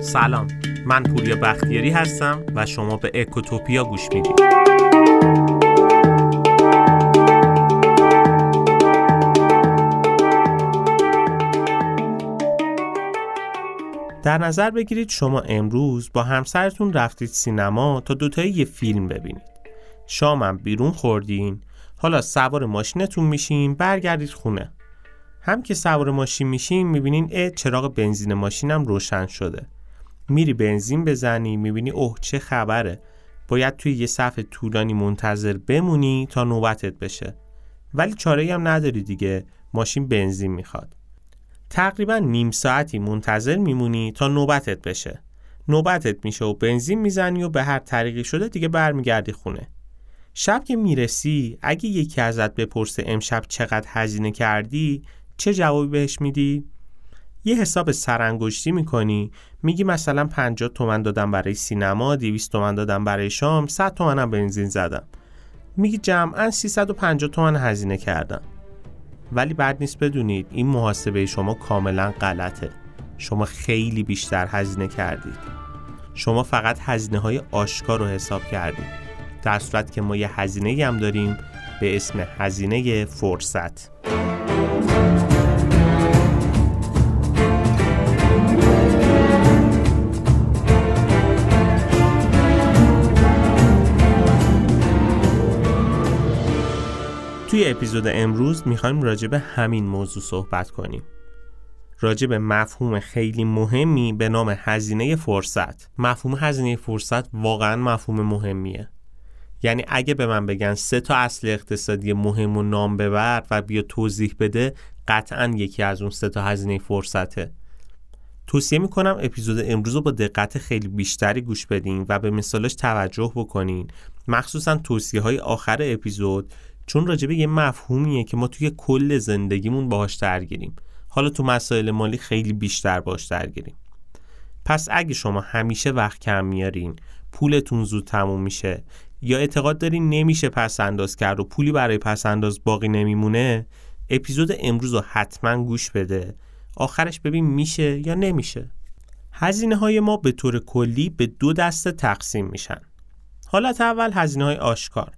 سلام. من پوریا بختیاری هستم و شما به اکوتوپیا گوش می‌دید. در نظر بگیرید شما امروز با همسرتون رفتید سینما تا دوتایی یه فیلم ببینید. شامم بیرون خوردین. حالا سوار ماشینتون میشین برگردید خونه. هم که سوار ماشین میشین می‌بینین اه چراغ بنزین ماشینم روشن شده. میری بنزین بزنی می‌بینی اوه چه خبره. باید توی یه صف طولانی منتظر بمونی تا نوبتت بشه. ولی چاره هم نداری دیگه ماشین بنزین می‌خواد. تقریبا نیم ساعتی منتظر میمونی تا نوبتت بشه. نوبتت میشه و بنزین می‌زنی و به هر طریقی شده دیگه برمیگردی خونه. شب که می‌رسی اگه یکی ازت بپرسه امشب چقدر هزینه کردی چه جوابی بهش میدی؟ یه حساب سرانگشتی می‌کنی. میگی مثلا 50 تومن دادم برای سینما 200 تومن دادم برای شام 100 تومنم بنزین زدم. میگی جمعا 350 تومن هزینه کردم. ولی بعد نیست بدونید این محاسبه شما کاملا غلطه. شما خیلی بیشتر هزینه کردید. شما فقط هزینه های آشکار رو حساب کردید. در صورت که ما یه هزینه هم داریم به اسم هزینه فرصت. توی اپیزود امروز می‌خوایم راجع به همین موضوع صحبت کنیم. راجع به مفهوم خیلی مهمی به نام هزینه فرصت. مفهوم هزینه فرصت واقعا مفهوم مهمیه. یعنی اگه به من بگن سه تا اصل اقتصادی مهم و نام ببر و بیا توضیح بده قطعا یکی از اون سه تا هزینه فرصته. توصیه می‌کنم اپیزود امروز رو با دقت خیلی بیشتری گوش بدین و به مثالش توجه بکنین. مخصوصا توصیه های آخر اپیزود چون راجبه یه مفهومیه که ما توی کل زندگیمون باهاش درگیریم. حالا تو مسائل مالی خیلی بیشتر باهاش درگیریم. پس اگه شما همیشه وقت کم میارین پولتون زود تموم میشه یا اعتقاد دارین نمیشه پس انداز کرد و پولی برای پس انداز باقی نمیمونه اپیزود امروز رو حتما گوش بده. آخرش ببین میشه یا نمیشه. هزینه های ما به طور کلی به دو دسته تقسیم میشن. حالت اول هزینه های آشکار.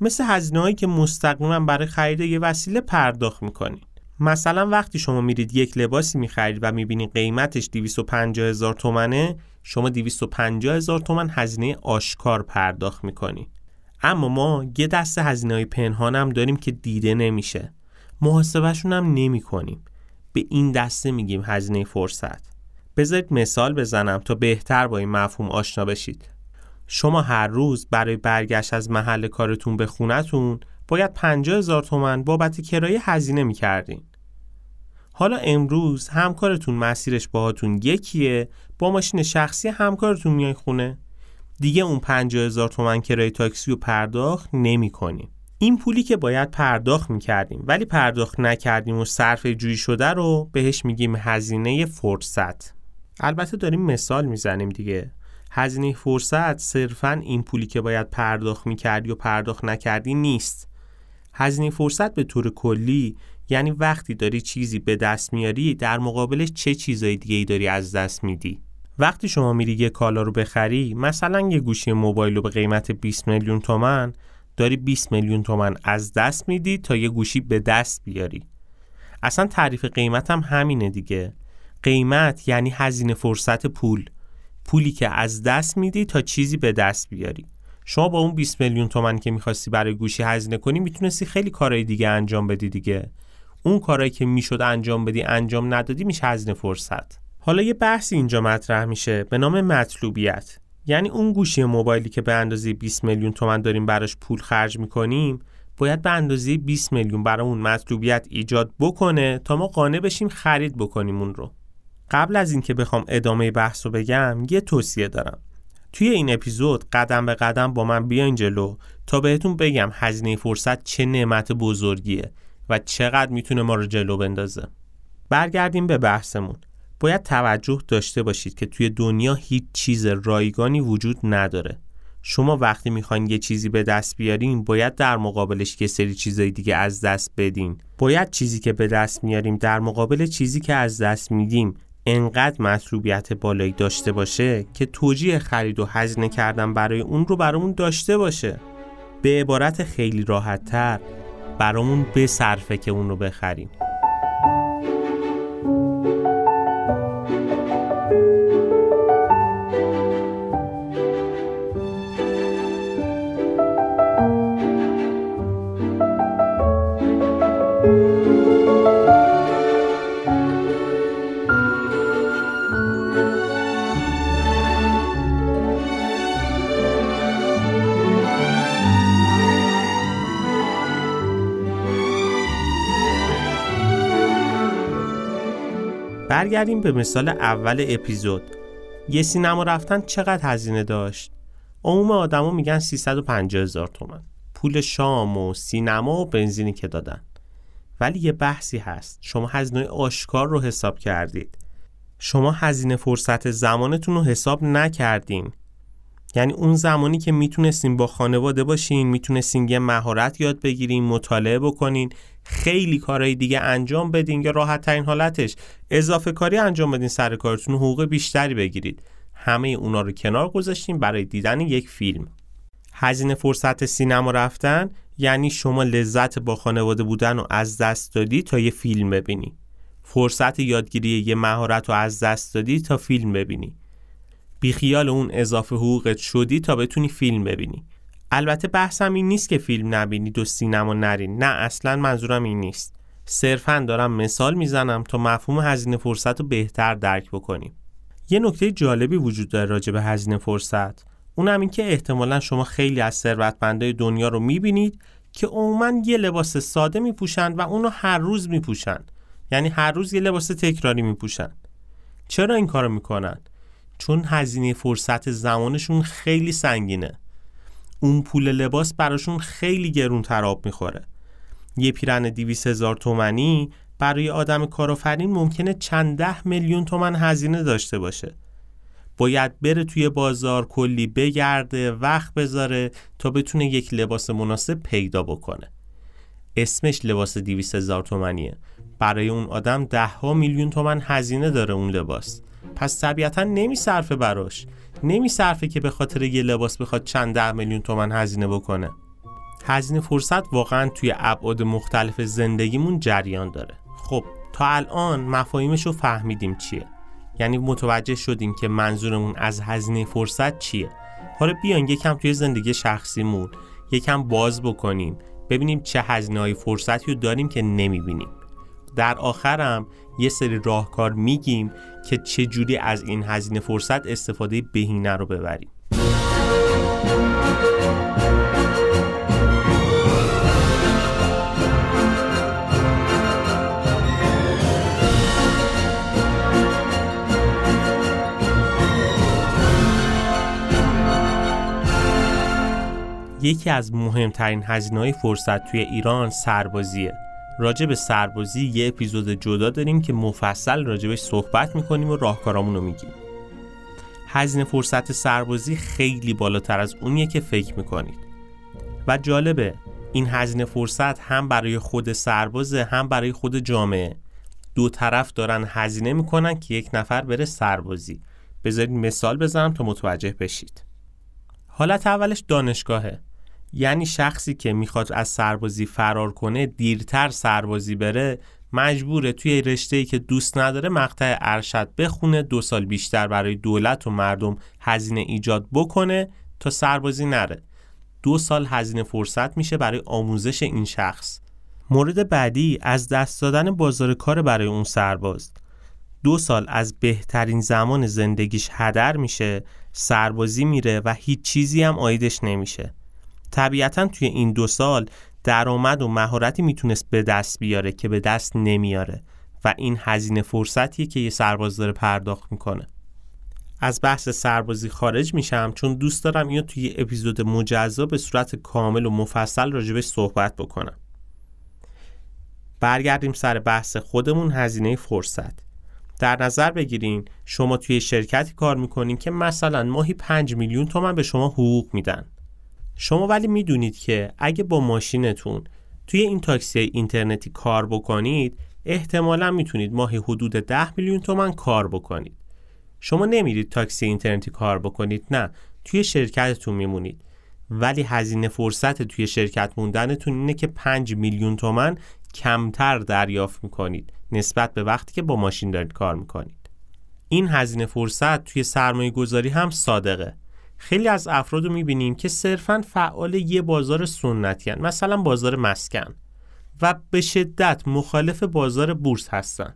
مثل هزینه هایی که مستقیما برای خرید یه وسیله پرداخت می‌کنید مثلا وقتی شما میرید یک لباسی می‌خرید و می‌بینید قیمتش 250 هزار تومنه شما 250 هزار تومن هزینه آشکار پرداخت می‌کنید اما ما یه دست هزینه های پنهان هم داریم که دیده نمیشه. محاسبهشون هم نمی کنیم به این دسته میگیم هزینه فرصت. بذارید مثال بزنم تا بهتر با این مفهوم آشنا بشید. شما هر روز برای برگشت از محل کارتون به خونتون باید 50 هزار تومن بابت کرایه هزینه می‌کردین. حالا امروز همکارتون مسیرش باهاتون یکیه با ماشین شخصی همکارتون میای خونه. دیگه اون 50 هزار تومن کرایه تاکسی رو پرداخت نمی کنیم. این پولی که باید پرداخت می‌کردیم ولی پرداخت نکردیم و صرف جویی شده رو بهش میگیم هزینه فرصت. البته داریم مثال می‌زنیم دیگه. هزینه فرصت صرفا این پولی که باید پرداخت می‌کردی و پرداخت نکردی نیست. هزینه فرصت به طور کلی یعنی وقتی داری چیزی به دست میاری در مقابلش چه چیزایی دیگه ای داری از دست میدی؟ وقتی شما میری یه کالا رو بخری مثلا یه گوشی موبایل رو به قیمت 20 میلیون تومن داری 20 میلیون تومن از دست میدی تا یه گوشی به دست بیاری. اصلا تعریف قیمت هم همینه دیگه. قیمت یعنی هزینه فرصت پول. پولی که از دست میدی تا چیزی به دست بیاری. شما با اون 20 میلیون تومن که می‌خواستی برای گوشی هزینه کنی می‌تونستی خیلی کارهای دیگه انجام بدی دیگه. اون کارهایی که می‌شد انجام بدی انجام ندادی میشه هزینه فرصت. حالا یه بحثی اینجا مطرح میشه به نام مطلوبیت. یعنی اون گوشی موبایلی که به اندازه 20 میلیون تومن داریم براش پول خرج می‌کنیم باید به اندازه 20 میلیون برای اون مطلوبیت ایجاد بکنه تا ما قانع بشیم خرید بکنیم اون رو. قبل از اینکه بخوام ادامه بحث رو بگم یه توصیه دارم. توی این اپیزود قدم به قدم با من بیاین جلو تا بهتون بگم هزینه فرصت چه نعمت بزرگیه و چقدر می‌تونه ما رو جلو بندازه. برگردیم به بحثمون. باید توجه داشته باشید که توی دنیا هیچ چیز رایگانی وجود نداره. شما وقتی می‌خواین یه چیزی به دست بیارین باید در مقابلش یه سری چیزای دیگه از دست بدین. باید چیزی که به دست میاریم در مقابل چیزی که از دست میدیم انقدر مطلوبیت بالایی داشته باشه که توجیه خرید و هزینه کردن برای اون رو برامون داشته باشه. به عبارت خیلی راحت تر برامون بصرفه که اون رو بخریم. برگردیم به مثال اول اپیزود. یه سینما رفتن چقدر هزینه داشت؟ عموم آدما میگن 350 هزار تومن. پول شام و سینما و بنزینی که دادن. ولی یه بحثی هست. شما هزینه آشکار رو حساب کردید. شما هزینه فرصت زمانتون رو حساب نکردین. یعنی اون زمانی که می‌تونستین با خانواده باشین می‌تونستین یه مهارت یاد بگیرین مطالعه بکنین خیلی کارهای دیگه انجام بدین یا راحت ترین حالتش اضافه کاری انجام بدین سر کارتون حقوق بیشتری بگیرید. همه اونا رو کنار گذاشتین برای دیدن یک فیلم. هزینه فرصت سینما رفتن یعنی شما لذت با خانواده بودن رو از دست دادی تا یه فیلم ببینی. فرصت یادگیری یه مهارت رو از دست دادی تا فیلم ببینی. بیخیال اون اضافه حقوقت شدی تا بتونی فیلم ببینی. البته بحثم این نیست که فیلم نبینید و سینما نرین. نه اصلا منظورم این نیست. صرفا دارم مثال می‌زنم تا مفهوم هزینه فرصت رو بهتر درک بکنیم. یه نکته جالبی وجود داره راجع به هزینه فرصت. اونم این که احتمالا شما خیلی از ثروتمندای دنیا رو می‌بینید که عموما یه لباس ساده میپوشند و اونو هر روز میپوشن یعنی هر روز یه لباس تکراری میپوشن چرا این کارو می‌کنن؟ چون هزینه فرصت زمانشون خیلی سنگینه. اون پول لباس براشون خیلی گرون تراب می‌خوره. یه پیرن دیویس هزار تومنی برای آدم کارآفرین ممکنه چند ده میلیون تومن هزینه داشته باشه. باید بره توی بازار کلی بگرده وقت بذاره تا بتونه یک لباس مناسب پیدا بکنه. اسمش لباس دیویس هزار تومنیه. برای اون آدم ده ها میلیون تومن هزینه داره اون لباس. پس طبیعتا نمیصرفه براش. نمیصرفه که به خاطر یه لباس بخواد چند ده میلیون تومن هزینه بکنه. هزینه فرصت واقعا توی ابعاد مختلف زندگیمون جریان داره. خب تا الان مفاهیمش رو فهمیدیم چیه. یعنی متوجه شدیم که منظورمون از هزینه فرصت چیه. حالا بیان یکم توی زندگی شخصیمون یکم باز بکنیم ببینیم چه هزینه های فرصتی رو داریم که نمی‌بینیم. در آخرم یه سری راهکار میگیم که چجوری از این هزینه فرصت استفاده بهینه رو ببریم. یکی از مهمترین هزینه های فرصت توی ایران سربازیه. راجع به سربازی یه اپیزود جدا داریم که مفصل راجبش صحبت می‌کنیم و راهکارامون رو میگیم. هزینه فرصت سربازی خیلی بالاتر از اونیه که فکر می‌کنید. و جالبه این هزینه فرصت هم برای خود سربازه هم برای خود جامعه. دو طرف دارن هزینه می‌کنن که یک نفر بره سربازی. بذارید مثال بزنم تا متوجه بشید. حالت اولش دانشگاهه. یعنی شخصی که می‌خواد از سربازی فرار کنه دیرتر سربازی بره مجبوره توی رشته که دوست نداره مقطع ارشد بخونه دو سال بیشتر برای دولت و مردم هزینه ایجاد بکنه تا سربازی نره. دو سال هزینه فرصت میشه برای آموزش این شخص. مورد بعدی از دست دادن بازار کار برای اون سرباز. دو سال از بهترین زمان زندگیش هدر میشه سربازی میره و هیچ چیزی هم آیدش نمیشه. طبیعتا توی این دو سال درآمد و مهارتی می‌تونست به دست بیاره که به دست نمیاره و این هزینه فرصتیه که یه سرباز داره پرداخت می‌کنه. از بحث سربازی خارج میشم چون دوست دارم اینو توی اپیزود مجزا به صورت کامل و مفصل راجبش صحبت بکنم. برگردیم سر بحث خودمون هزینه فرصت. در نظر بگیرین شما توی شرکتی کار می‌کنین که مثلا ماهی 5 میلیون تومن به شما حقوق میدن. شما ولی می‌دونید که اگه با ماشینتون توی این تاکسی اینترنتی کار بکنید احتمالا می‌تونید ماهی حدود 10 میلیون تومن کار بکنید. شما نمیرید تاکسی اینترنتی کار بکنید نه توی شرکتتون میمونید. ولی هزینه فرصت توی شرکت موندنتون اینه که 5 میلیون تومن کمتر دریافت می‌کنید نسبت به وقتی که با ماشین دارید کار می‌کنید. این هزینه فرصت توی سرمایه گذاری هم صادقه. خیلی از افراد رو می‌بینیم که صرفا فعال یه بازار سنتی هن. مثلا بازار مسکن و به شدت مخالف بازار بورس هستن.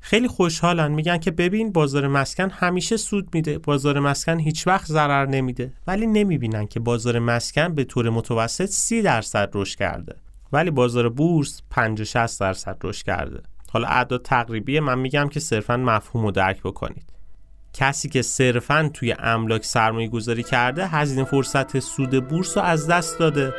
خیلی خوشحالن میگن که ببین بازار مسکن همیشه سود میده بازار مسکن هیچ وقت ضرر نمیده. ولی نمی‌بینن که بازار مسکن به طور متوسط 30 درصد رشد کرده. ولی بازار بورس 50 60 درصد رشد کرده. حالا اعداد تقریبی من میگم که صرفا مفهوم رو درک بکنید. کسی که صرفا توی املاک سرمایه گذاری کرده هزینه فرصت سود بورس رو از دست داده.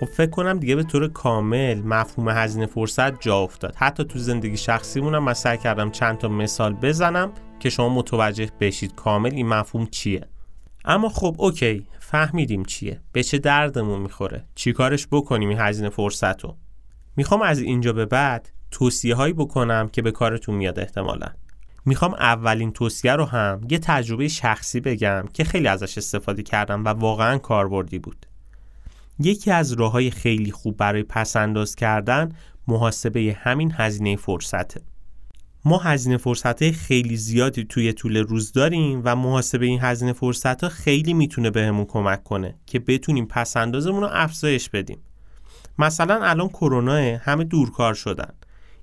خب فکر کنم دیگه به طور کامل مفهوم هزینه فرصت جا افتاد. حتی تو زندگی شخصیمونم من سعی کردم چند تا مثال بزنم. که شما متوجه بشید کامل این مفهوم چیه. اما خب اوکی فهمیدیم چیه. به چه دردمون می‌خوره؟ چیکارش بکنیم این هزینه فرصت رو می‌خوام از اینجا به بعد توصیه هایی بکنم که به کارتون میاد احتمالا. می‌خوام اولین توصیه رو هم یه تجربه شخصی بگم که خیلی ازش استفاده کردم و واقعا کاربردی بود. یکی از راه های خیلی خوب برای پسنداز کردن محاسبه همین هزینه فرصته. ما هزینه فرصت خیلی زیادی توی طول روز داریم و محاسبه این هزینه فرصت ها خیلی می‌تونه بهمون کمک کنه که بتونیم پسندازمون رو افزایش بدیم. مثلا الان کرونا همه دورکار شدن.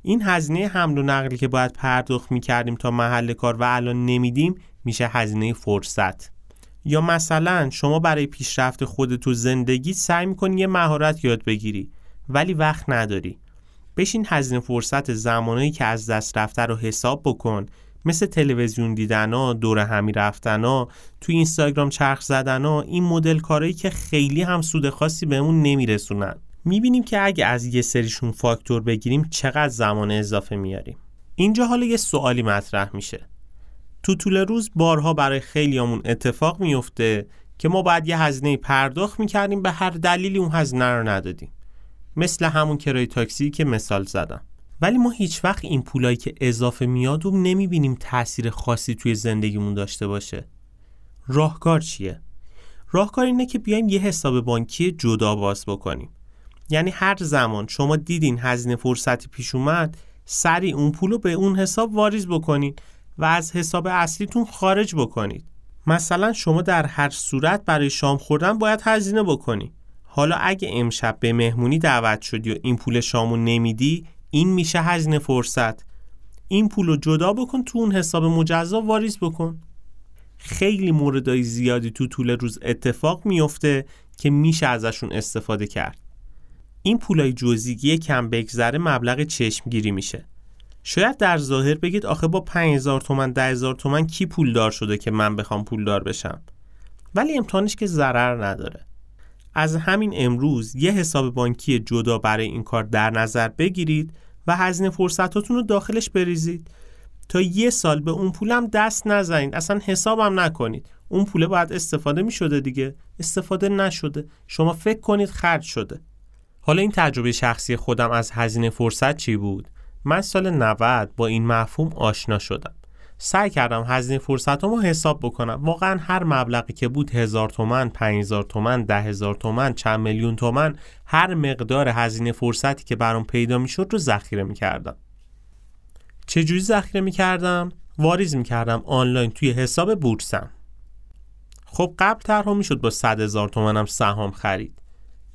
این هزینه حمل و نقلی که باید پرداخت می‌کردیم تا محل کار و الان نمیدیم میشه هزینه فرصت. یا مثلا شما برای پیشرفت خودت تو زندگی سعی می‌کنی یه مهارت یاد بگیری ولی وقت نداری. بشین هزینه فرصت زمانایی که از دست رفته رو حساب بکن. مثل تلویزیون دیدن دور همی رفتن ها تو اینستاگرام چرخ زدن ها این مدل کارهایی که خیلی هم سود خاصی بهمون نمیرسونن. می‌بینیم که اگه از یه سریشون فاکتور بگیریم چقدر زمان اضافه میاریم. اینجا حالا یه سوالی مطرح میشه. تو طول روز بارها برای خیلیامون اتفاق میفته که ما باید یه هزینه پرداخت می‌کردیم به هر دلیلی اون هزینه رو ندادیم. مثل همون کرای تاکسی که مثال زدم. ولی ما هیچ وقت این پولایی که اضافه میاد و نمی‌بینیم تاثیر خاصی توی زندگیمون داشته باشه. راهکار چیه؟ راهکار اینه که بیایم یه حساب بانکی جدا باز بکنیم. یعنی هر زمان شما دیدین هزینه فرصتی پیش اومد سری اون پول رو به اون حساب واریز بکنین و از حساب اصلیتون خارج بکنید. مثلا شما در هر صورت برای شام خوردن باید هزینه بکنی حالا اگه امشب به مهمونی دعوت شدی و این پول شامو نمیدی این میشه هزینه فرصت. این پول رو جدا بکن تو اون حساب مجزا واریز بکن. خیلی موردای زیادی تو طول روز اتفاق میفته که میشه ازشون استفاده کرد. این پولای جزئی کم بگذره مبلغ چشمگیری میشه. شاید در ظاهر بگید آخه با 5000 تومن 10000 تومن کی پولدار شده که من بخوام پولدار بشم؟ ولی امتحانش که ضرر نداره. از همین امروز یه حساب بانکی جدا برای این کار در نظر بگیرید و هزینه فرصتاتون رو داخلش بریزید. تا یه سال به اون پولم دست نزنید. اصلا حسابم نکنید. اون پوله باید استفاده می شده دیگه. استفاده نشده. شما فکر کنید خرج شده. حالا این تجربه شخصی خودم از هزینه فرصت چی بود؟ من سال 90 با این مفهوم آشنا شدم. سعی کردم هزینه فرصتمو حساب بکنم. واقعا هر مبلغی که بود هزار تومن هزار تومن ده هزار تومن چند میلیون تومن هر مقدار هزینه فرصتی که برام پیدا می‌شد رو ذخیره می‌کردم. چجوری ذخیره می‌کردم؟ واریز می‌کردم آنلاین توی حساب بورسم. خب قبل طرح می‌شد با 100 هزار تومنم سهام خرید.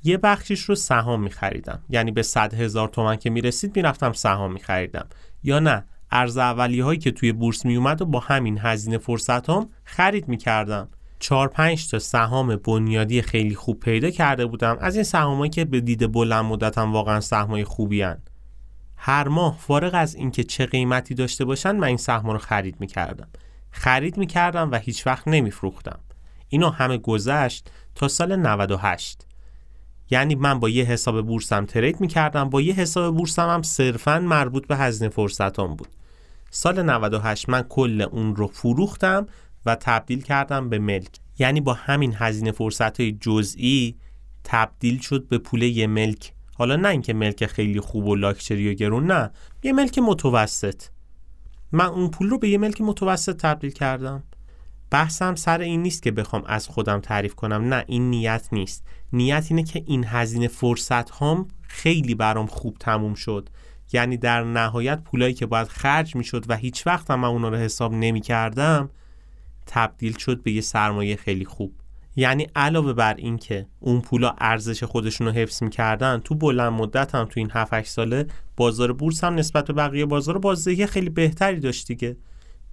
یه بخشیش رو سهام می خریدم یعنی به 100 هزار تومن که می رسید می رفتم سهام می خریدم یا نه؟ ارز اولی هایی که توی بورس می اومد و با همین هزینه فرصت هم خرید می کردم 4 5 تا سهام بنیادی خیلی خوب پیدا کرده بودم. از این سهامایی که به دید بلند مدتم واقعا سهمای خوبی هن. هر ماه فارغ از اینکه چه قیمتی داشته باشن من این سهم رو خرید می‌کردم. خرید می‌کردم و هیچ وقت نمیفروختم. اینا همه گذشت تا سال 98 یعنی من با یه حساب بورسم ترید می‌کردم. با یه حساب بورسم هم صرفا مربوط به هزینه فرصتان بود. سال 98 من کل اون رو فروختم و تبدیل کردم به ملک. یعنی با همین هزینه فرصت های جزئی تبدیل شد به پول یه ملک. حالا نه اینکه ملک خیلی خوب و لاکچری و گرون نه. یه ملک متوسط. من اون پول رو به یه ملک متوسط تبدیل کردم. بحثم سر این نیست که بخوام از خودم تعریف کنم. نه این نیت نیست. نیت اینه که این هزینه فرصت هام خیلی برام خوب تموم شد. یعنی در نهایت پولایی که باید خرج می‌شد و هیچ وقت هم من اونا رو حساب نمی کردم تبدیل شد به یه سرمایه خیلی خوب. یعنی علاوه بر این که اون پولا ارزش خودشون رو حفظ می‌کردن تو بلند مدت هم تو این 7 8 ساله بازار بورس هم نسبت به بقیه بازار بازدهی خیلی بهتری داشت دیگه.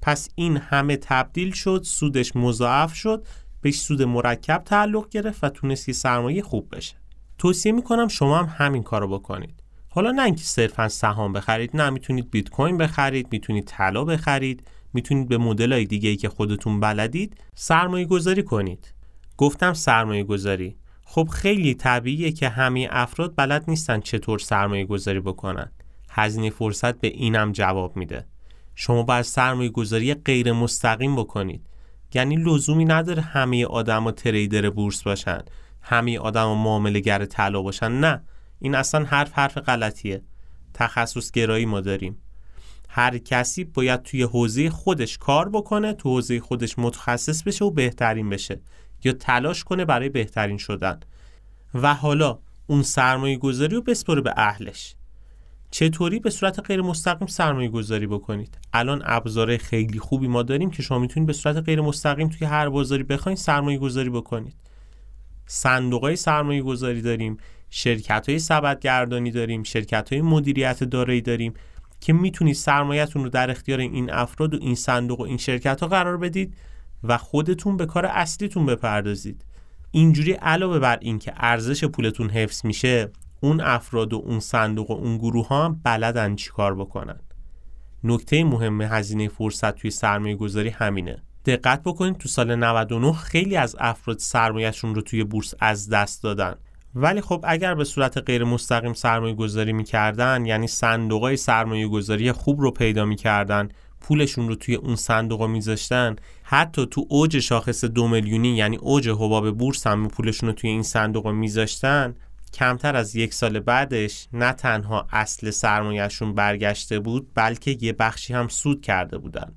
پس این همه تبدیل شد سودش مضاعف شد بهش سود مرکب تعلق گرفت و تونست یه سرمایه خوب بشه. توصیه می‌کنم شما هم همین کارو بکنید. حالا نه اینکه صرفا سهام بخرید نه می‌تونید بیت کوین بخرید می‌تونید طلا بخرید می‌تونید به مدل های دیگه ای که خودتون بلدید سرمایه گذاری کنید. گفتم سرمایه گذاری خب خیلی طبیعیه که همه افراد بلد نیستن چطور سرمایه گذاری بکنن. هزینه فرصت به اینم جواب میده. شما باید سرمایه گذاری غیر مستقیم بکنید. یعنی لزومی نداره همه آدم تریدر بورس باشن همه آدم و معامله گر طلا باشن نه. این اصلا حرف حرف غلطیه. تخصص گرایی ما داریم. هر کسی باید توی حوزه خودش کار بکنه تو حوزه خودش متخصص بشه و بهترین بشه یا تلاش کنه برای بهترین شدن. و حالا اون سرمایه گذاری رو بسپره به اهلش. چطوری به صورت غیر مستقیم سرمایه گذاری بکنید؟ الان ابزار خیلی خوبی ما داریم که شما می‌تونید به صورت غیر مستقیم توی هر بازاری بخواید سرمایه گذاری بکنید. صندوق های سرمایه گذاری داریم. شرکت های گردانی داریم شرکت های مدیریت دارایی داریم که می‌تونید سرمایهتون رو در اختیار این افراد و این صندوق و این شرکت ها قرار بدید و خودتون به کار اصلیتون بپردازید. اینجوری علاوه بر اینکه ارزش پولتون حفظ میشه اون افراد و اون صندوق و اون گروه ها هم بلدن چی کار بکنن. نکته مهم هزینه فرصت توی سرمایه گذاری همینه. دقت بکنید تو سال 99 خیلی از افراد سرمایهشون رو توی بورس از دست دادن. ولی خب اگر به صورت غیر مستقیم سرمایه گذاری می‌کردن یعنی صندوق های سرمایه گذاری خوب رو پیدا می‌کردن پولشون رو توی اون صندوق رو میذاشتن حتی تو اوج شاخص دو میلیونی یعنی اوج حباب بورس هم پولشون رو توی این صندوق رو میذاشتن کمتر از یک سال بعدش نه تنها اصل سرمایهشون برگشته بود بلکه یه بخشی هم سود کرده بودن.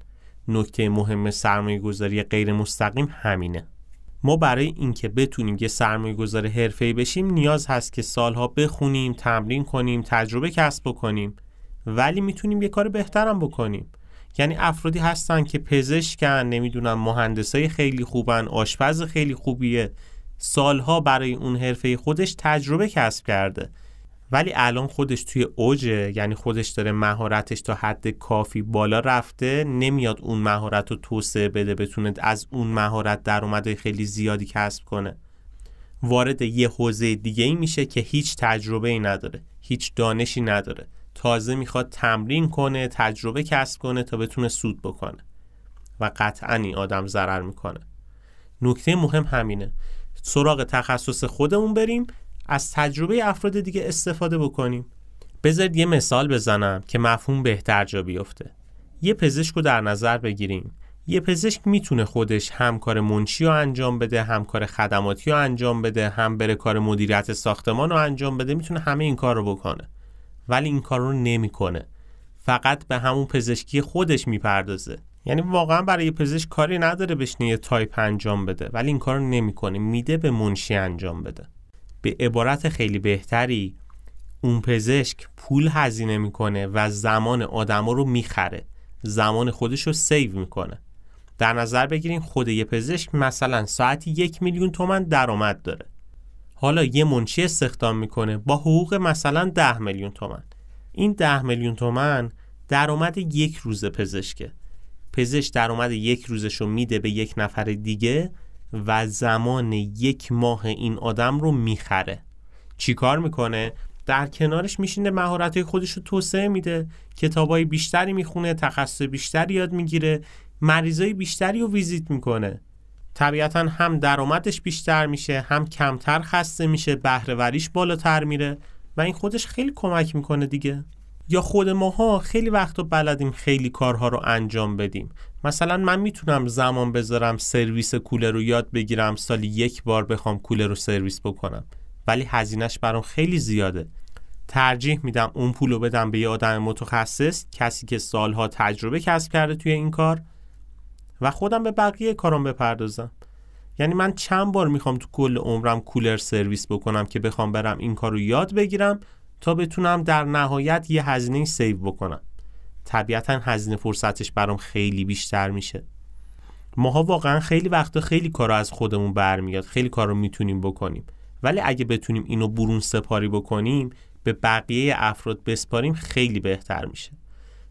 نکته مهم سرمایه گذاری غیر مستقیم همینه. ما برای اینکه بتونیم یه سرمایه گذار حرفه‌ای بشیم نیاز هست که سالها بخونیم تمرین کنیم تجربه کسب بکنیم. ولی می‌تونیم یه کار بهترم بکنیم. یعنی افرادی هستن که پزشکن نمی‌دونم مهندسای خیلی خوبن آشپز خیلی خوبیه. سالها برای اون حرفه خودش تجربه کسب کرده. ولی الان خودش توی اوجه یعنی خودش داره مهارتش تا حد کافی بالا رفته نمیاد اون مهارت رو توسعه بده بتونه از اون مهارت درآمدهای خیلی زیادی کسب کنه. وارد یه حوزه دیگه ای میشه که هیچ تجربه ای نداره هیچ دانشی نداره. تازه می‌خواد تمرین کنه تجربه کسب کنه تا بتونه سود بکنه. و قطعا این آدم ضرر می‌کنه. نکته مهم همینه. سراغ تخصص خودمون بریم. از تجربه افراد دیگه استفاده بکنیم. بذارید یه مثال بزنم که مفهوم بهتر جا بیفته. یه پزشک رو در نظر بگیریم. یه پزشک می‌تونه خودش هم کار منشی رو انجام بده هم کار خدماتی رو انجام بده هم بره کار مدیریت ساختمان رو انجام بده می‌تونه همه این کار رو بکنه. ولی این کار رو نمی‌کنه. فقط به همون پزشکی خودش می‌پردازه. یعنی واقعا برای یه پزشک کاری نداره بشینه یه تایپ انجام بده ولی این کار رو نمی‌کنه. میده به منشی انجام بده. به عبارت خیلی بهتری. اون پزشک پول هزینه می‌کنه و زمان آدما رو می‌خره. زمان خودش رو save می‌کنه. در نظر بگیریم خود یه پزشک مثلا ساعتی یک میلیون تومن درآمد داره. حالا یه منشی استخدام می‌کنه؟ با حقوق مثلا ده میلیون تومن. این ده میلیون تومن درآمد یک روز پزشکه. پزشک درآمد یک روزش رو میده به یک نفر دیگه و زمان یک ماه این آدم رو می‌خره. چیکار می‌کنه؟ در کنارش میشینه مهارت خودش رو توسعه میده کتابای بیشتری می‌خونه تخصص بیشتری یاد می‌گیره مریضای بیشتری رو ویزیت می‌کنه. طبیعتا هم درآمدش بیشتر میشه هم کمتر خسته میشه بهرهوریش بالاتر میره و این خودش خیلی کمک می‌کنه دیگه. یا خود ماها خیلی وقتا بلدیم خیلی کارها رو انجام بدیم. مثلا من می‌تونم زمان بذارم سرویس کولر رو یاد بگیرم سالی یک بار بخوام کولر رو سرویس بکنم. ولی هزینهش برام خیلی زیاده. ترجیح میدم اون پول رو بدم به یه آدم متخصص کسی که سالها تجربه کسب کرده توی این کار و خودم به بقیه کارم بپردازم. یعنی من چند بار می‌خوام تو کل عمرم کولر سرویس بکنم که بخوام برم این کار رو یاد بگیرم تا بتونم در نهایت یه هزینه سیو بکنم. طبیعتا هزینه فرصتش برام خیلی بیشتر میشه. ماها واقعا خیلی وقتا خیلی کارا از خودمون برمیاد خیلی کار رو می‌تونیم بکنیم. ولی اگه بتونیم اینو برون سپاری بکنیم به بقیه افراد بسپاریم خیلی بهتر میشه.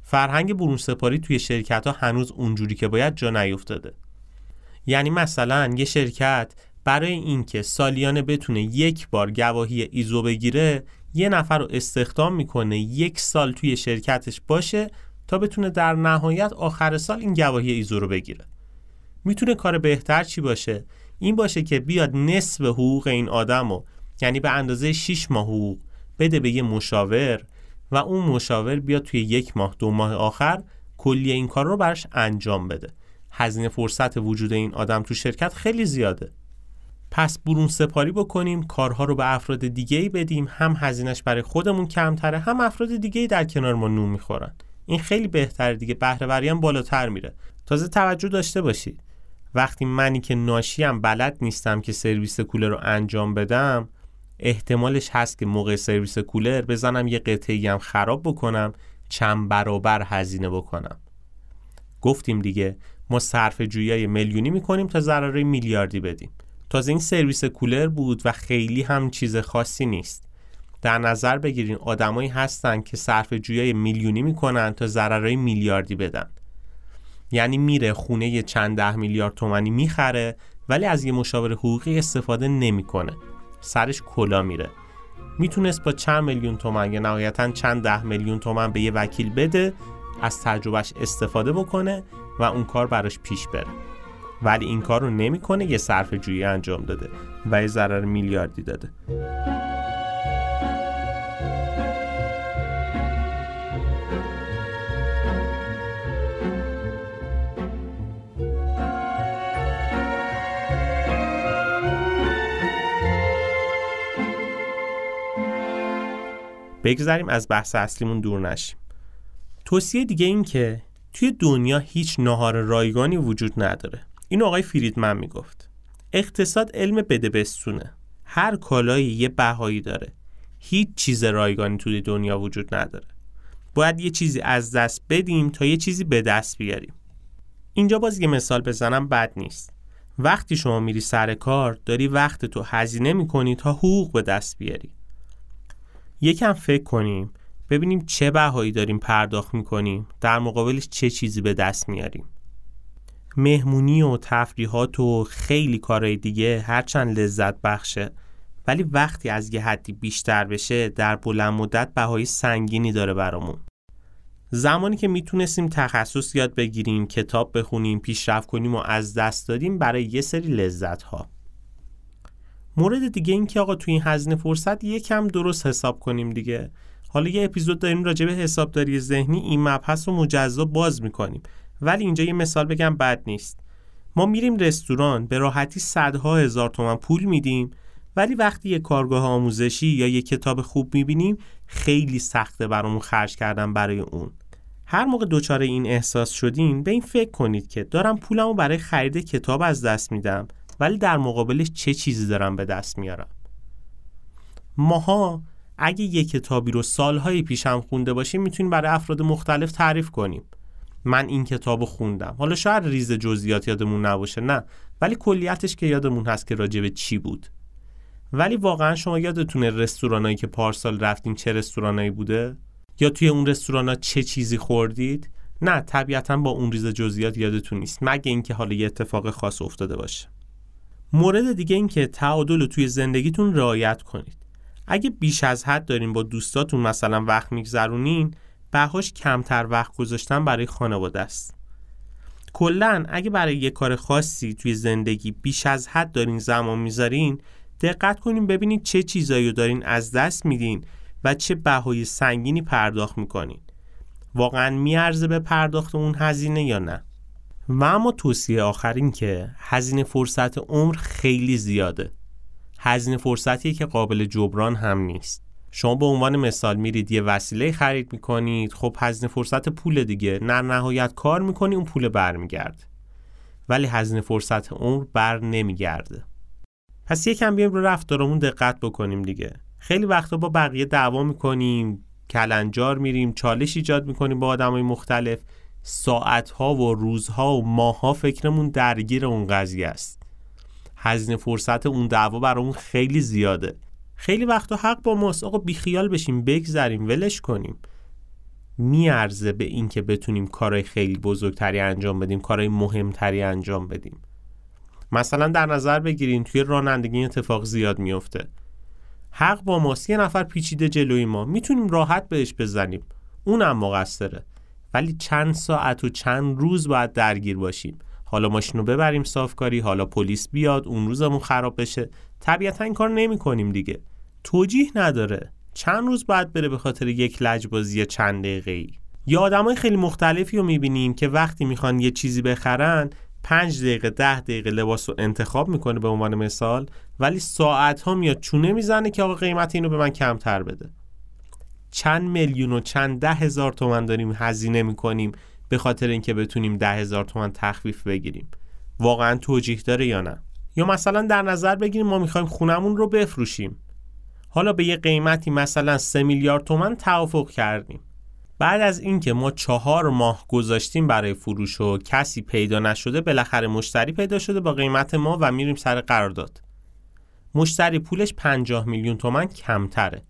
فرهنگ برون سپاری توی شرکت ها هنوز اونجوری که باید جا نیفتاده. یعنی مثلا یه شرکت برای اینکه سالیانه بتونه یک بار گواهی ایزو بگیره یه نفر رو استخدام می‌کنه یک سال توی شرکتش باشه تا بتونه در نهایت آخر سال این گواهی ایزو رو بگیره. می‌تونه کار بهتر چی باشه؟ این باشه که بیاد نصف حقوق این آدم رو یعنی به اندازه 6 ماه حقوق بده به یه مشاور و اون مشاور بیاد توی یک ماه دو ماه آخر کلی این کار رو براش انجام بده. هزینه فرصت وجود این آدم تو شرکت خیلی زیاده. پس برون سپاری بکنیم کارها رو به افراد دیگه ای بدیم هم هزینهش برای خودمون کمتره هم افراد دیگه ای در کنار ما نون می‌خورن. این خیلی بهتره دیگه بهره هم بالاتر میره. تازه توجه داشته باشید وقتی منی که ناشیم بلد نیستم که سرویس کولر رو انجام بدم احتمالش هست که موقع سرویس کولر بزنم یه قطعی هم خراب بکنم چند برابر هزینه بکنم. گفتیم دیگه ما صرف جویای میلیونی می‌کنیم تا ضرر میلیاردی بدیم. تازه این سرویس کولر بود و خیلی هم چیز خاصی نیست. در نظر بگیرین آدمایی هستن که صرف جویای میلیونی می‌کنن تا ضررهای میلیاردی بدن. یعنی میره خونه چند ده میلیارد تومنی می‌خره ولی از یه مشاور حقوقی استفاده نمی‌کنه. سرش کلا میره. می‌تونست با چند میلیون تومن یا نهایتا چند ده میلیون تومن به یه وکیل بده از تجربهش استفاده بکنه و اون کار براش پیش بره. ولی این کار رو نمی‌کنه یه صرف جویی انجام داده و یه ضرر میلیاردی داده. بگذاریم از بحث اصلیمون دور نشیم. توصیه دیگه این که توی دنیا هیچ نهار رایگانی وجود نداره. این آقای فریدمن می‌گفت. اقتصاد علم بده بستونه هر کالایی یه بهایی داره. هیچ چیز رایگانی توی دنیا وجود نداره. باید یه چیزی از دست بدیم تا یه چیزی به دست بیاریم. اینجا باز یه مثال بزنم بد نیست. وقتی شما میری سر کار داری وقت تو هزینه می‌کنی تا حقوق به دست بیاری. یکم فکر کنیم ببینیم چه بهایی داریم پرداخت می‌کنیم در مقابلش چه چیزی به دست میاریم. مهمونی و تفریحات و خیلی کارهای دیگه هرچند لذت بخشه ولی وقتی از یه حدی بیشتر بشه در بلند مدت بهای سنگینی داره برامون. زمانی که می‌تونستیم تخصص یاد بگیریم کتاب بخونیم پیشرفت کنیم و از دست دادیم برای یه سری لذت ها مورد دیگه این که آقا توی این هزینه فرصت یکم درست حساب کنیم دیگه. حالا یه اپیزود داریم راجع به حسابداری ذهنی این مبحث رو مجزا باز می‌کنیم. ولی اینجا یه مثال بگم بد نیست. ما میریم رستوران به راحتی صدها هزار تومن پول میدیم. ولی وقتی یه کارگاه آموزشی یا یه کتاب خوب می‌بینیم خیلی سخته برامون خرج کردن برای اون. هر موقع دچار این احساس شدین به این فکر کنید که دارم پولمو برای خرید کتاب از دست میدم. ولی در مقابلش چه چیزی دارم به دست میارم ماها اگه یه کتابی رو سالهای پیشم خونده باشیم می‌تونیم برای افراد مختلف تعریف کنیم. من این کتاب خوندم. حالا شاید ریز جزئیات یادمون نباشه نه. ولی کلیتش که یادمون هست که راجع چی بود. ولی واقعا شما یادتونه رستورانایی که پارسال رفتیم چه رستورانایی بوده؟ یا توی اون رستورانا چه چیزی خوردید؟ نه طبیعتا با اون ریز جزئیات یادتون نیست. مگه اینکه حالا یه اتفاق خاص افتاده باشه. مورد دیگه این که تعادل رو توی زندگیتون رعایت کنید. اگه بیش از حد دارین با دوستاتون مثلا وقت میگذرونین بهاش کمتر وقت گذاشتن برای خانواده است. کلا اگه برای یه کار خاصی توی زندگی بیش از حد دارین زمان می‌ذارین دقت کنین ببینید چه چیزایی رو دارین از دست میدین و چه بهای سنگینی پرداخت می‌کنین. واقعا میارزه به پرداخت اون هزینه یا نه؟ و اما توصیه آخرین که هزینه فرصت عمر خیلی زیاده. هزینه فرصتیه که قابل جبران هم نیست. شما به عنوان مثال میرید یه وسیله خرید می‌کنید خب هزینه فرصت پول دیگه. نه نهایت کار می‌کنی اون پول برمیگرده. ولی هزینه فرصت عمر بر نمیگرده. پس یکم بیایم رو رفتارمون دقت بکنیم دیگه. خیلی وقتا با بقیه دعوا می‌کنیم کلنجار میریم چالش ایجاد می‌کنیم با آدمای مختلف. ساعتها و روزها و ماهها فکرمون درگیر اون قضیه است. هزینه فرصت اون دعوا برامون خیلی زیاده. خیلی وقتا حق با ماست. آقا بیخیال بشیم بگذریم ولش کنیم. میارزه به اینکه بتونیم کارهای خیلی بزرگتری انجام بدیم کارهای مهمتری انجام بدیم. مثلا در نظر بگیرین توی رانندگی اتفاق زیاد میفته حق با ماست. یه نفر پیچیده جلوی ما. می‌تونیم راحت بهش بزنیم. اونم مقصره ولی چند ساعت و چند روز باید درگیر باشیم. حالا ماشین رو ببریم صافکاری حالا پلیس بیاد اون روزمون خراب بشه. طبیعتا این کار نمی کنیم دیگه. توجیه نداره. چند روز بعد بره به خاطر یک لجبازی چند دقیقه ای یا آدمای خیلی مختلفی رو می‌بینیم که وقتی می‌خوان یه چیزی بخرن پنج دقیقه ده دقیقه لباس رو انتخاب می‌کنه به عنوان مثال ولی ساعت ها میاد چونه می‌زنه که آقا قیمت اینو به من کمتر بده. چند میلیون و چند ده هزار تومن داریم هزینه می‌کنیم به خاطر اینکه بتونیم ده هزار تومن تخفیف بگیریم. واقعا توجیه داره یا نه؟ یا مثلا در نظر بگیریم ما می‌خوایم خونمون رو بفروشیم. حالا به یه قیمتی مثلا سه میلیارد تومن توافق کردیم. بعد از اینکه ما چهار ماه گذاشتیم برای فروش و کسی پیدا نشده بالاخره مشتری پیدا شده با قیمت ما و میریم سر قرارداد. مشتری پولش 50 میلیون تومن کمتره.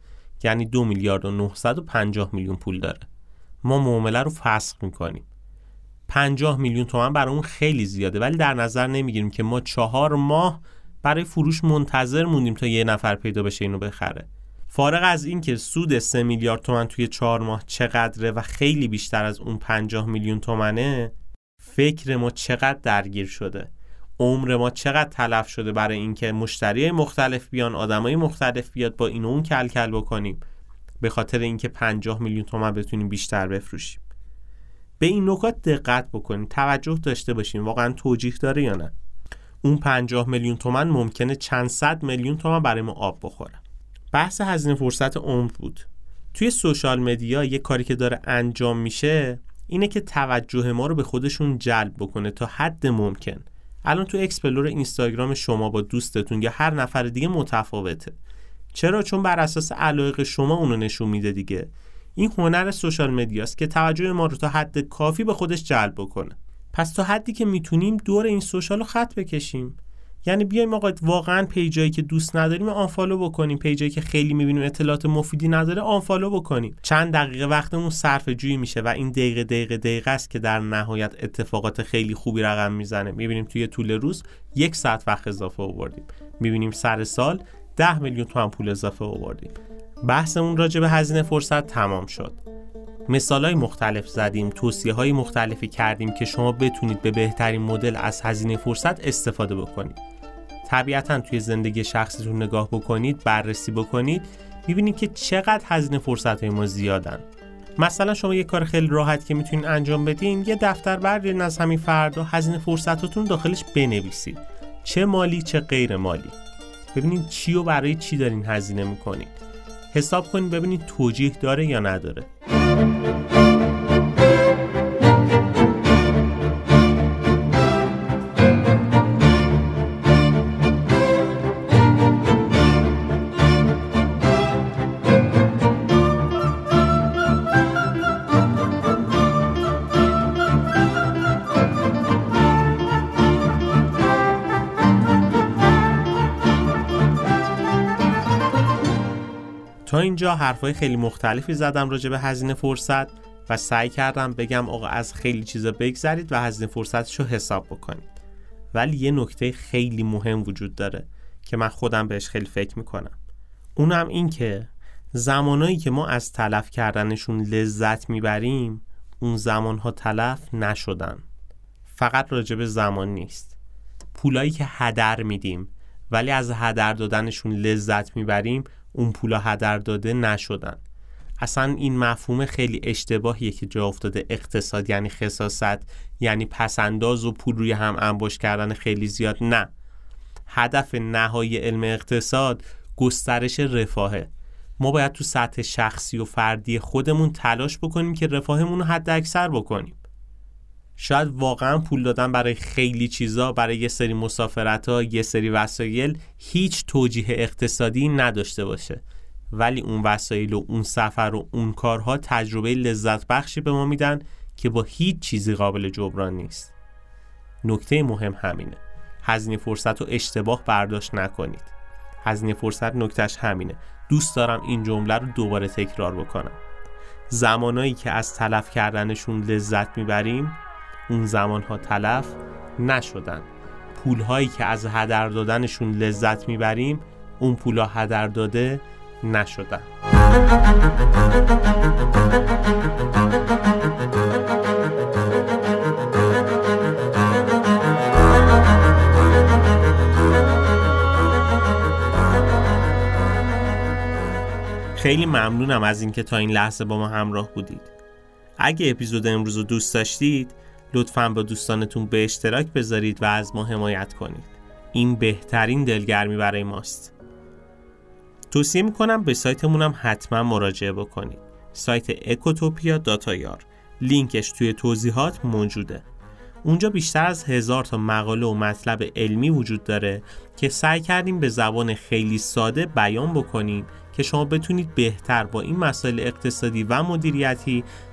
یعنی دو میلیارد و 950 میلیون پول داره. ما معامله رو فسخ می‌کنیم. 50 میلیون تومن برای اون خیلی زیاده ولی در نظر نمی‌گیریم که ما چهار ماه برای فروش منتظر موندیم تا یه نفر پیدا بشه اینو بخره. فارغ از اینکه سود 3 میلیارد تومن توی چهار ماه چقدره و خیلی بیشتر از اون 50 میلیون تومنه فکر ما چقدر درگیر شده؟ عمر ما چقدر تلف شده برای اینکه مشتری مختلف بیان آدمای مختلف بیاد با این اون کل کل بکنیم. به خاطر اینکه 50 میلیون تومن بتونیم بیشتر بفروشیم. به این نکات دقت بکنیم توجه داشته باشیم واقعا توجیه داره یا نه. اون 50 میلیون تومن ممکنه چند صد میلیون تومن برای ما آب بخوره بحث هزینه فرصت عمر بود. توی سوشال مدیا یه کاری که داره انجام میشه اینه که توجه ما رو به خودشون جلب بکنه تا حد ممکن. الان تو explore اینستاگرام شما با دوستتون یا هر نفر دیگه متفاوته. چرا؟ چون بر اساس علایق شما اونو نشون میده دیگه. این هنر social media ست که توجه ما رو تا حد کافی به خودش جلب بکنه. پس تا حدی که می‌تونیم دور این social رو خط بکشیم. یعنی بیایم آقا واقعا page ایی که دوست نداریم unfollow بکنیم. page ایی که خیلی می‌بینیم اطلاعات مفیدی نداره unfollow بکنیم. چند دقیقه وقتمون صرفه جویی میشه و این دقیقه دقیقه دقیقه است که در نهایت اتفاقات خیلی خوبی رقم می‌زنه. می‌بینیم توی طول روز یک ساعت وقت اضافه آوردیم. می‌بینیم سر سال ده میلیون تومن پول اضافه آوردیم. بحثمون راجع به هزینه فرصت تمام شد. مثال های مختلف زدیم توصیه های مختلفی کردیم که شما بتونید به بهترین مدل از هزینه فرصت استفاده بکنید. طبیعتا توی زندگی شخصیتون نگاه بکنید بررسی بکنید می‌بینید که چقدر هزینه فرصت های ما زیادن. مثلا شما یه کار خیلی راحت که می‌تونید انجام بدین یه دفتر بردارین از همین فردا هزینه فرصتتون داخلش بنویسید. چه مالی چه غیر مالی. ببینید چی و برای چی دارین هزینه می‌کنید. حساب کنید ببینید توجیه داره یا نداره. اینجا حرفای خیلی مختلفی زدم راجع به هزینه فرصت و سعی کردم بگم آقا از خیلی چیزا بگذرید و هزینه فرصتش رو حساب بکنید. ولی یه نکته خیلی مهم وجود داره که من خودم بهش خیلی فکر می‌کنم. اونم این که زمانایی که ما از تلف کردنشون لذت می‌بریم اون زمانها تلف نشدن. فقط راجب زمان نیست. پولایی که هدر میدیم ولی از هدر دادنشون لذت می‌بریم اون پولا هدر داده نشدن. اصلا این مفهوم خیلی اشتباهیه که جا افتاده اقتصاد یعنی خصاست یعنی پسنداز و پول روی هم انباش کردن خیلی زیاد. نه. هدف نهایی علم اقتصاد گسترش رفاهه. ما باید تو سطح شخصی و فردی خودمون تلاش بکنیم که رفاهمون رو حد اکثر بکنیم. شاید واقعا پول دادن برای خیلی چیزا برای یه سری مسافرت ها یه سری وسایل هیچ توجیه اقتصادی نداشته باشه. ولی اون وسایل و اون سفر و اون کارها تجربه لذت بخشی به ما میدن که با هیچ چیزی قابل جبران نیست. نکته مهم همینه. هزینه فرصت رو اشتباه برداشت نکنید. هزینه فرصت نکتش همینه. دوست دارم این جمله رو دوباره تکرار بکنم. زمانایی که از تلف کردنشون لذت می‌بریم اون زمانها تلف نشدن. پولهایی که از هدر دادنشون لذت می‌بریم اون پولها هدر داده نشدن. خیلی ممنونم از اینکه تا این لحظه با ما همراه بودید. اگه اپیزود امروز رو دوست داشتید لطفا با دوستانتون به اشتراک بذارید و از ما حمایت کنید. این بهترین دلگرمی برای ماست. توصیه می‌کنم به سایتمونم حتما مراجعه بکنید. سایت اکوتوپیا داتایار لینکش توی توضیحات موجوده. اونجا بیشتر از هزار تا مقاله و مطلب علمی وجود داره که سعی کردیم به زبان خیلی ساده بیان بکنیم که شما بتونید بهتر با این مسائل اقتصادی و مدیریتی